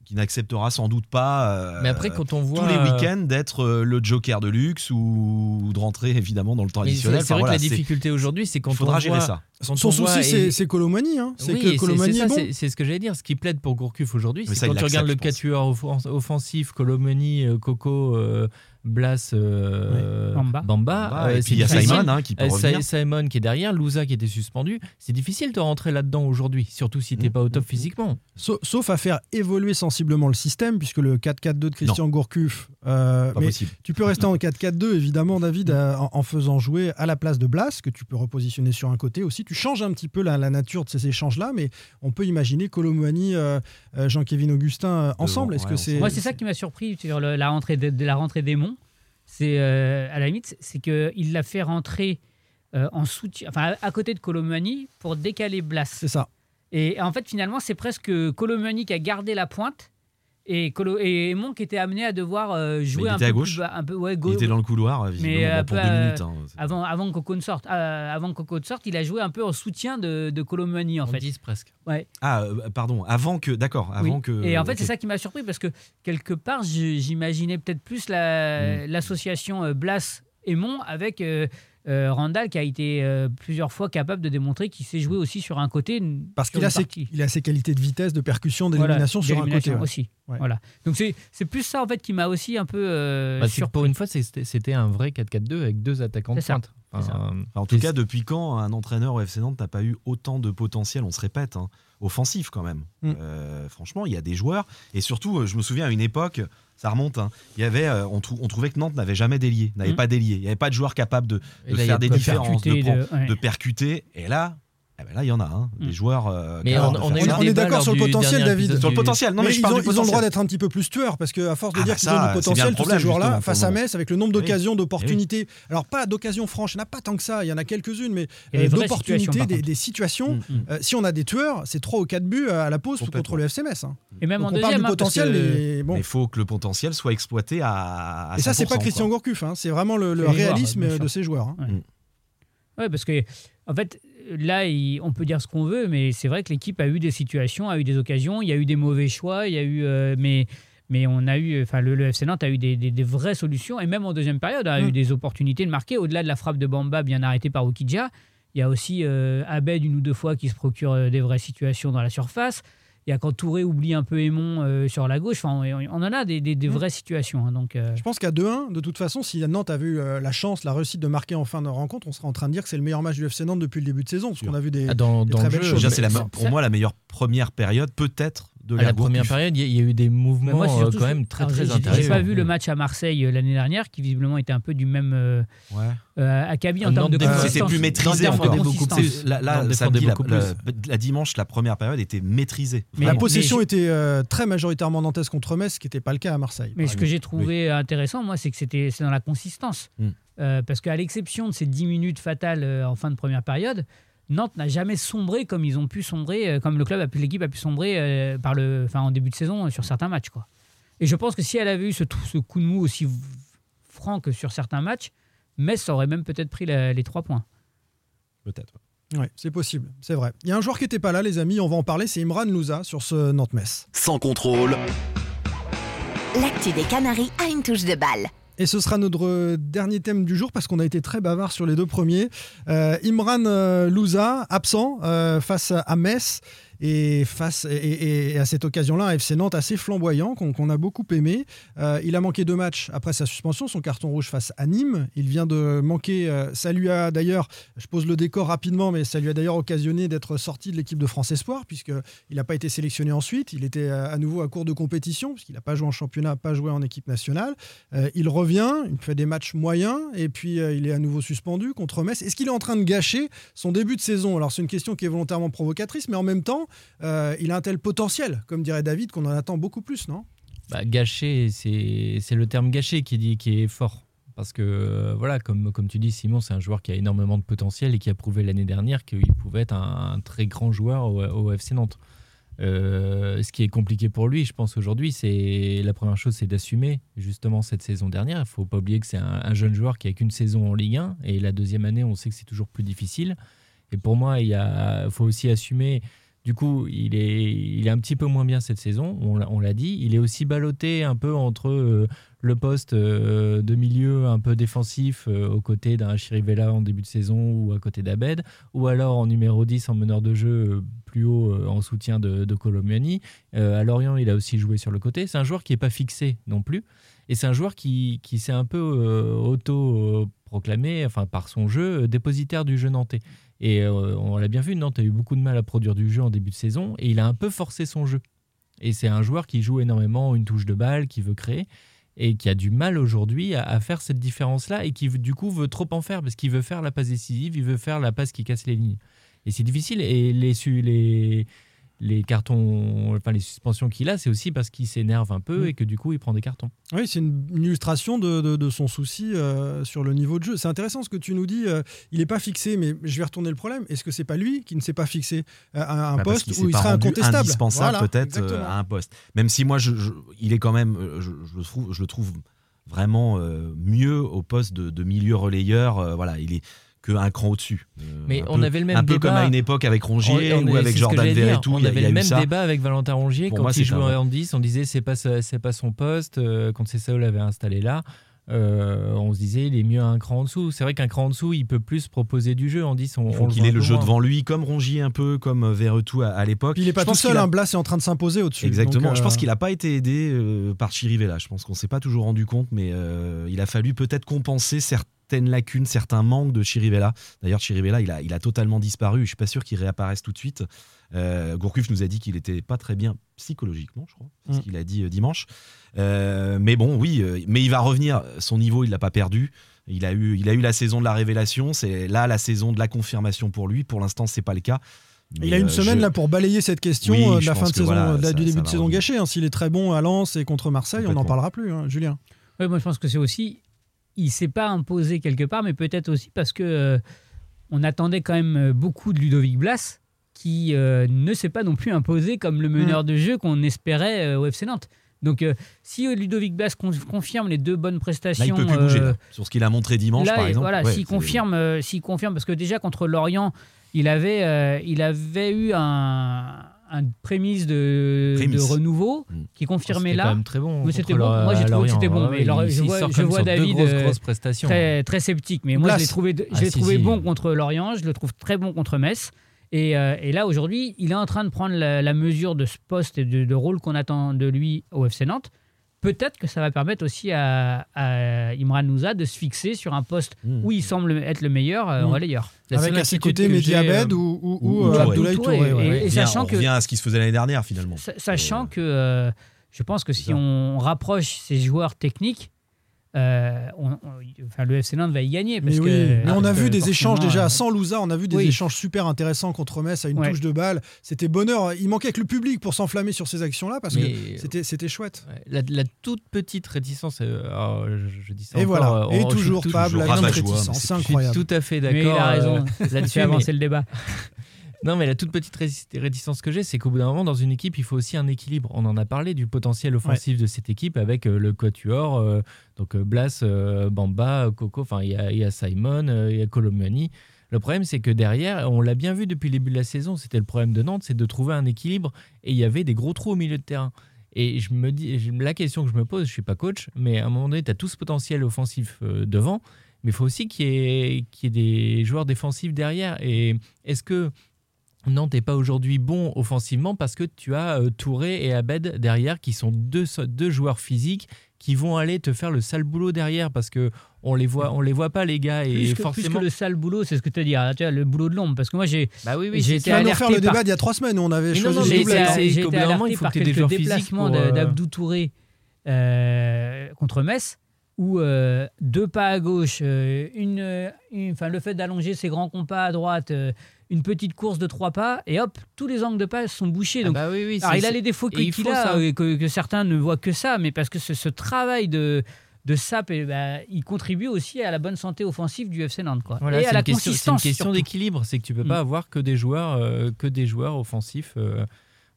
qui n'acceptera sans doute pas euh, Mais après, quand on voit tous les euh, week-ends d'être euh, le joker de luxe ou, ou de rentrer évidemment dans le temps additionnel. c'est Enfin, vrai voilà, que la difficulté aujourd'hui, c'est quand il faudra on gérer voit- ça. quand Son souci, c'est et- c'est Colomani. hein. C'est Oui, que et Colomani c'est est ça, bon. ce que j'allais dire. Ce qui plaide pour Gourcuff aujourd'hui, c'est ça, quand tu regardes le quatuor offen- offensif, Colomani, Coco, euh, Blas, euh, Bamba. Bamba, euh, et c'est puis il y a. Simon hein, qui peut Euh, revenir. Sa- Simon qui est derrière, Louza qui était suspendu. C'est difficile de rentrer là-dedans aujourd'hui, surtout si t'es Mm, pas au top mm, physiquement. Sa- Sauf à faire évoluer sensiblement le système, puisque le 4-4-2 de Christian Gourcuff. euh, Pas mais possible. tu peux rester en 4-4-2, évidemment, David, euh, en, en faisant jouer à la place de Blas, que tu peux repositionner sur un côté aussi. Tu changes un petit peu la, la nature de ces échanges-là, mais on peut imaginer Colomani, euh, Jean-Kévin Augustin euh, ensemble. Est-ce ouais, que c'est. Moi, c'est ça qui m'a surpris sur le- la rentrée de, de la rentrée des Monts. C'est euh, à la limite, c'est que il l'a fait rentrer euh, en soutien, enfin à, à côté de Colomani pour décaler Blas. C'est ça. Et en fait, finalement, c'est presque Colomani qui a gardé la pointe et, Colo et Aymon qui était amené à devoir euh, jouer il un était peu à gauche. plus bas- un peu ouais, Il était dans le couloir, euh, visiblement, Mais, bon, euh, pour peu, deux euh, minutes. hein. avant, avant que Coco ne sorte. Euh, avant que Coco ne sorte, il a joué un peu en soutien de, de Colomani en En fait. 10 presque. Ouais. Ah, euh, pardon, avant que. D'accord, avant Oui. que. Et en fait, c'est ça qui m'a surpris parce que quelque part, j'imaginais peut-être plus la- Mm. l'association Blas Aymon avec euh, Randall qui a été euh, plusieurs fois capable de démontrer qu'il sait jouer aussi sur un côté. Parce qu'il a, ses, il a ses qualités de vitesse, de percussion, Voilà, d'élimination sur un côté. ouais. aussi. Ouais. Voilà. Donc c'est c'est plus ça en fait qui m'a aussi un peu euh, Bah, pour une fois, c'était un vrai 4-4-2 avec deux attaquants de pointe. Enfin, en tout cas, depuis quand un entraîneur au FC Nantes n'a pas eu autant de potentiel, on se répète, hein, offensif quand même. Mm. Euh, franchement, il y a des joueurs. Et surtout, euh, je me souviens à une époque, ça remonte, hein, il y avait, euh, on, trou- on trouvait que Nantes n'avait jamais délié, n'avait Mm. pas délié. Il n'y avait pas de joueur capable de, là, faire des différences, de, percuter, prendre- de- ouais. de percuter. Et là, eh ben là, il y en a, hein, des Mm. joueurs. euh, Mais on- est d'accord sur le potentiel, David. Sur le potentiel, non, mais, mais je ils, parle ont, du ils ont le droit d'être un petit peu plus tueurs parce qu'à force de Ah dire bah qu'ils ça, ont du potentiel, le tous ces joueurs-là, face à. Metz, avec le nombre Oui. d'occasions, d'opportunités. Alors, pas d'occasions franches, il n'y en a pas tant que ça, il y en a quelques-unes, mais euh, d'opportunités, des, situations. Mm, mm. Euh, si on a des tueurs, c'est 3 ou 4 buts à la pause contre le FC Metz. hein. Et même Donc en on parle deuxième, du hein, potentiel, il faut que le potentiel soit exploité à. Et ça, c'est pas 100%, Christian. Gourcuff, hein, c'est vraiment le, réalisme de ces joueurs. hein. Ouais, parce que en fait, là, il- on peut dire ce qu'on veut, mais c'est vrai que l'équipe a eu des situations, a eu des occasions, il y a eu des mauvais choix, il y a eu, euh, mais mais on a eu, enfin, le, le FC Nantes a eu des, des- des vraies solutions et même en deuxième période a Mm. eu des opportunités de marquer. Au-delà de la frappe de Bamba bien arrêtée par Okidja, il y a aussi euh, Abed une ou deux fois qui se procure euh, des vraies situations dans la surface. Il y a quand Touré oublie un peu Aimon euh, sur la gauche. Enfin, on, en a des, des, Mm. vraies situations. hein, donc, euh, Je pense qu'à 2-1, de toute façon, si Nantes avait eu euh, la chance, la réussite de marquer en fin de rencontre, on serait en train de dire que c'est le meilleur match du FC Nantes depuis le début de saison, parce qu'on a vu des, Ah, dans, des dans très le belles jeu, choses. Déjà, c'est pour moi la meilleure première période, peut-être, de à la première période, il y, a- il y a eu des mouvements moi, euh, surtout quand même très très j'ai- intéressants. J'ai pas vu le match à Marseille euh, l'année dernière, qui visiblement était un peu du même euh, Ouais. euh, acabit en termes de. C'était plus maîtrisé défendait encore. beaucoup consistance. plus. Là, samedi, la, beaucoup la- la dimanche, la première période était maîtrisée. Mais- la possession mais- était euh, très majoritairement nantaise contre Metz, ce qui n'était pas le cas à Marseille. Mais ce que j'ai trouvé intéressant, moi, c'est que c'était c'est dans la consistance. Mm. Euh, parce qu'à l'exception de ces 10 minutes fatales euh, en fin de première période, Nantes n'a jamais sombré comme ils ont pu sombrer, euh, comme le club, a pu, l'équipe a pu sombrer euh, par le, enfin, en début de saison euh, sur certains matchs. Quoi. Et je pense que si elle avait eu ce, coup de mou aussi franc que sur certains matchs, Metz aurait même peut-être pris la- les trois points. Peut-être. Ouais, c'est possible, c'est vrai. Il y a un joueur qui n'était pas là, les amis, on va en parler, c'est Imran Louza sur ce Nantes-Metz. Sans contrôle, L'actu des Canaries a une touche de balle. Et ce sera notre euh, dernier thème du jour parce qu'on a été très bavard sur les deux premiers. Euh, Imran euh, Louza, absent face à Metz et, face, et, à cette occasion-là, un FC Nantes assez flamboyant qu'on a beaucoup aimé. Euh, il a manqué deux matchs après sa suspension, son carton rouge face à Nîmes. Il vient de manquer, euh, ça lui a d'ailleurs, je pose le décor rapidement, mais ça lui a d'ailleurs occasionné d'être sorti de l'équipe de France Espoir puisqu'il n'a pas été sélectionné ensuite. Il était euh, à nouveau à court de compétition puisqu'il n'a pas joué en championnat, pas joué en équipe nationale. Il revient, il fait des matchs moyens et puis il est à nouveau suspendu contre Metz. Est-ce qu'il est en train de gâcher son début de saison? Alors c'est une question qui est volontairement provocatrice, mais en même temps, euh, il a un tel potentiel, comme dirait David, qu'on en attend beaucoup plus, non? Bah, gâché, c'est le terme gâché qui, dit, qui est fort. Parce que, euh, voilà, comme, comme tu dis, Simon, c'est un joueur qui a énormément de potentiel et qui a prouvé l'année dernière qu'il pouvait être un, très grand joueur au, FC Nantes. Euh, ce qui est compliqué pour lui, je pense, aujourd'hui, c'est la première chose, c'est d'assumer justement cette saison dernière. Il faut pas oublier que c'est un, un jeune joueur qui a qu'une saison en Ligue 1 et la deuxième année, on sait que c'est toujours plus difficile. Et pour moi, il faut aussi assumer. Du coup, il est, un petit peu moins bien cette saison, on l'a- dit. Il est aussi ballotté un peu entre euh, le poste euh, de milieu un peu défensif euh, aux côtés d'un Chirivella en début de saison ou à côté d'Abed, ou alors en numéro 10 en meneur de jeu euh, plus haut en soutien de, de Colomiani. À Lorient, il a aussi joué sur le côté. C'est un joueur qui n'est pas fixé non plus. Et c'est un joueur qui, qui s'est un peu auto-proclamé, enfin par son jeu, dépositaire du jeu nantais. Et euh, on l'a bien vu, Nantes a eu beaucoup de mal à produire du jeu en début de saison et il a un peu forcé son jeu. Et c'est un joueur qui joue énormément une touche de balle, qui veut créer et qui a du mal aujourd'hui à, à faire cette différence-là et qui du coup veut trop en faire parce qu'il veut faire la passe décisive, il veut faire la passe qui casse les lignes. Et c'est difficile. Et les, les, les cartons, enfin les suspensions qu'il a, c'est aussi parce qu'il s'énerve un peu Mm. et que du coup il prend des cartons. Oui, c'est une une illustration de, de- de son souci euh, sur le niveau de jeu. C'est intéressant ce que tu nous dis. euh, il n'est pas fixé, mais je vais retourner le problème. Est-ce que c'est pas lui qui ne s'est pas fixé euh, à un Bah, poste où il rendu incontestable indispensable Voilà, peut-être euh, à un poste. Même si moi, je, je- il est quand même, je, trouve, je le trouve vraiment euh, mieux au poste de, de milieu relayeur. euh, voilà, il est que un cran au-dessus. Euh, Mais un on peu- avait le même un peu débat. comme à une époque avec Rongier On- on ou est- avec Jordan. Verretou. On il y a- avait il y a le même ça. débat avec Valentin Rongier Pour quand moi, il jouait un- en 10. On disait c'est pas pas son poste. euh, Quand c'est ça, l'avait installé là. euh, on se disait il est mieux à un cran en dessous. C'est vrai qu'un cran en dessous, il peut plus proposer du jeu. En 10, on, Il faut le qu'il ait un le peu jeu moins. devant lui, comme Rongier un peu, comme Verretou à, à l'époque. Il n'est pas Je tout seul, a- un Blas est en train de s'imposer au-dessus. Exactement. Donc, Je pense qu'il n'a pas été aidé euh, par Chirivella. Je pense qu'on s'est pas toujours rendu compte, mais euh, il a fallu peut-être compenser certaines lacunes, certains manques de Chirivella. D'ailleurs, Chirivella, il a, il a totalement disparu. Je suis pas sûr qu'il réapparaisse tout de suite. Euh, Gourcuff nous a dit qu'il était pas très bien psychologiquement, je crois. C'est ce Mm. qu'il a dit euh, dimanche. Euh, mais bon, oui, euh, mais il va revenir. Son niveau, il l'a pas perdu. Il a eu, il a eu la saison de la révélation. C'est là la saison de la confirmation pour lui. Pour l'instant, c'est pas le cas. Il a une euh, semaine je- là pour balayer cette question Oui, euh, de la fin de saison, voilà, de la- ça- du début de saison revenir. gâché. hein. S'il est très bon à Lens et contre Marseille, on n'en parlera plus, hein, Julien. Oui, moi je pense que c'est aussi. Il s'est pas imposé quelque part, mais peut-être aussi parce que euh, on attendait quand même euh, beaucoup de Ludovic Blas, qui euh, ne s'est pas non plus imposé comme le meneur de jeu qu'on espérait euh, au FC Nantes. Donc, si Ludovic Blas con- confirme les deux bonnes Là, prestations, il peut plus bouger. là. Sur ce qu'il a montré dimanche, Là, par exemple. Voilà, s'il confirme, s'il confirme, parce que déjà contre Lorient, il avait, il avait eu un, un prémisse de, Prémisse. de renouveau Mm. qui confirmait C'était là. quand même très bon. Mais c'était bon. Moi, j'ai trouvé que c'était Lorient. bon. Mais alors, je vois- je vois David, grosses, euh, grosses prestations. très, très sceptique. Mais moi, je l'ai trouvé, je Ah, l'ai si, trouvé si. bon contre Lorient. Je le trouve très bon contre Metz. Et, et là, aujourd'hui, il est en train de prendre la, mesure de ce poste et de, de rôle qu'on attend de lui au FC Nantes peut-être que ça va permettre aussi à, Imran Nouza de se fixer sur un poste mmh. où il semble être le meilleur euh, mmh. relayeur. Avec à ses côtés Mehdi Abed ou, ou, ou, euh, Abdoulaye Touré. Et, sachant on revient à ce qui se faisait l'année dernière finalement. Sachant euh, que je pense que si on rapproche ces joueurs techniques, euh, enfin, le FC Nantes va y gagner. Parce mais, que, on a vu des échanges déjà euh, sans Louza, on a vu des échanges super intéressants contre Metz à une touche de balle. C'était bonheur. Il manquait que le public pour s'enflammer sur ces actions-là parce que c'était, c'était chouette. La, toute petite réticence, euh, je, dis ça Et voilà. Et toujours Pable, la réticence. C'est incroyable. tout à fait d'accord. il a raison. Là-dessus, avancer le débat. Non, mais la toute petite réticence que j'ai, c'est qu'au bout d'un moment, dans une équipe, il faut aussi un équilibre. On en a parlé du potentiel offensif de cette équipe avec euh, le quatuor, euh, donc euh, Blas, Bamba, Coco, enfin il y, a Simon, il y a Colomani. Le problème, c'est que derrière, on l'a bien vu depuis le début de la saison, c'était le problème de Nantes, c'est de trouver un équilibre et il y avait des gros trous au milieu de terrain. Et je me dis, la question que je me pose, je suis pas coach, mais à un moment donné, tu as tout ce potentiel offensif devant, mais il faut aussi qu'il y, ait des joueurs défensifs derrière. Et est-ce que Nantes n'est pas aujourd'hui bon offensivement parce que tu as euh, Touré et Abed derrière qui sont deux, deux joueurs physiques qui vont aller te faire le sale boulot derrière parce que on les voit on les voit pas les gars et plus que, forcément le sale boulot c'est ce que tu as dit tu le boulot de l'ombre parce que moi j'ai bah oui, oui, j'ai été alerté faire le débat il y a trois semaines où on avait choisi j'ai été, j'ai été alerté par quelques des déplacements euh, d'Abdou Touré euh, contre Metz où deux pas à gauche une, enfin le fait d'allonger ses grands compas à droite une petite course de trois pas et hop, tous les angles de passe sont bouchés. Ah donc, bah oui, alors il a les défauts qu'il a, euh, que, que, certains ne voient que ça, mais parce que ce, ce travail de de SAP, et bah, il contribue aussi à la bonne santé offensive du FC Nantes. Quoi. et à la consistance. C'est une question d'équilibre, c'est que tu peux pas mm. avoir que des joueurs, euh, que des joueurs offensifs. Euh,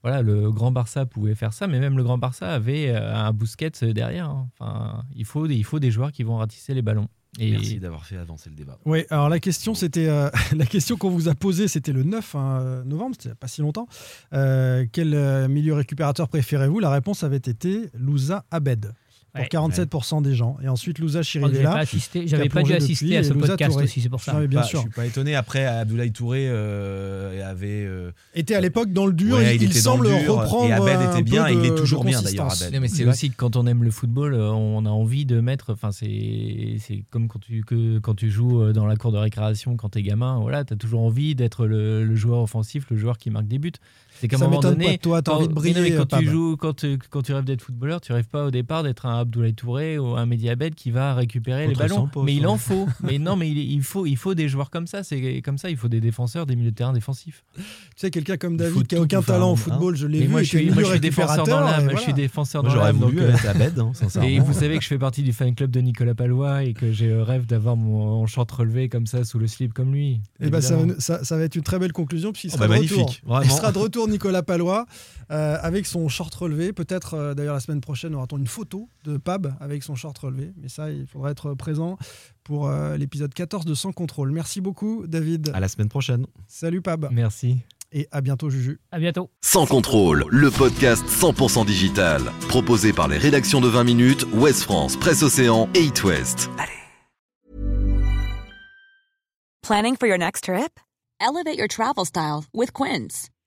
voilà, le Grand Barça pouvait faire ça, mais même le Grand Barça avait un Busquets derrière. Hein. Enfin, il faut, il faut des joueurs qui vont ratisser les ballons. Merci d'avoir fait avancer le débat. Oui, alors la question, c'était euh, la question qu'on vous a posée, c'était le 9 hein, novembre, c'était pas si longtemps. Euh, quel euh, milieu récupérateur préférez-vous? La réponse avait été Louza Abed pour 47% des gens. Et ensuite, Louza Chirivella. J'avais pas, dû assister à ce podcast aussi, c'est pour ça. bien bah, sûr. Je suis pas étonné. Après, Abdoulaye Touré euh, avait. Euh, était à l'époque dans le dur. il, il semble reprendre. Et Abed était bien. Et il est toujours bien d'ailleurs, mais c'est aussi que quand on aime le football, euh, on a envie de mettre. Enfin, c'est comme quand tu, que, quand tu joues dans la cour de récréation quand tu es gamin. Voilà, tu as toujours envie d'être le, le joueur offensif, le joueur qui marque des buts. C'est qu'à un moment donné, toi, as envie de briller. quand tu joues, quand tu, quand tu rêves d'être footballeur, tu rêves pas au départ d'être un Abdoulaye Touré ou un Mediabed qui va récupérer les ballons. mais il en faut. mais non, mais il, faut, il faut des joueurs comme ça. C'est comme ça. Il faut des défenseurs, des milieux de terrain défensifs. Tu sais, quelqu'un comme David qui a aucun talent au football, je l'ai vu. Moi, je suis, moi, je suis défenseur dans l'âme. Je suis défenseur dans l'âme. J'aurais voulu être Abed. Hein, et vous savez que je fais partie du fan club de Nicolas Palois et que j'ai rêve d'avoir mon short relevé comme ça sous le slip comme lui. Et eh ben ça, ça, va être une très belle conclusion puisqu'il oh, sera, de retour. Il sera de retour Nicolas Palois euh, avec son short relevé. Peut-être euh, d'ailleurs la semaine prochaine aura-t-on une photo de Pab avec son short relevé. Mais ça, il faudra être présent pour euh, l'épisode 14 de Sans contrôle. Merci beaucoup David. À la semaine prochaine. Salut Pab. Merci. Et à bientôt Juju. À bientôt. Sans contrôle, le podcast 100% digital. Proposé par les rédactions de 20 minutes, Ouest France, Presse Océan et It West. Allez. Planning for your next trip? Elevate your travel style with Quince.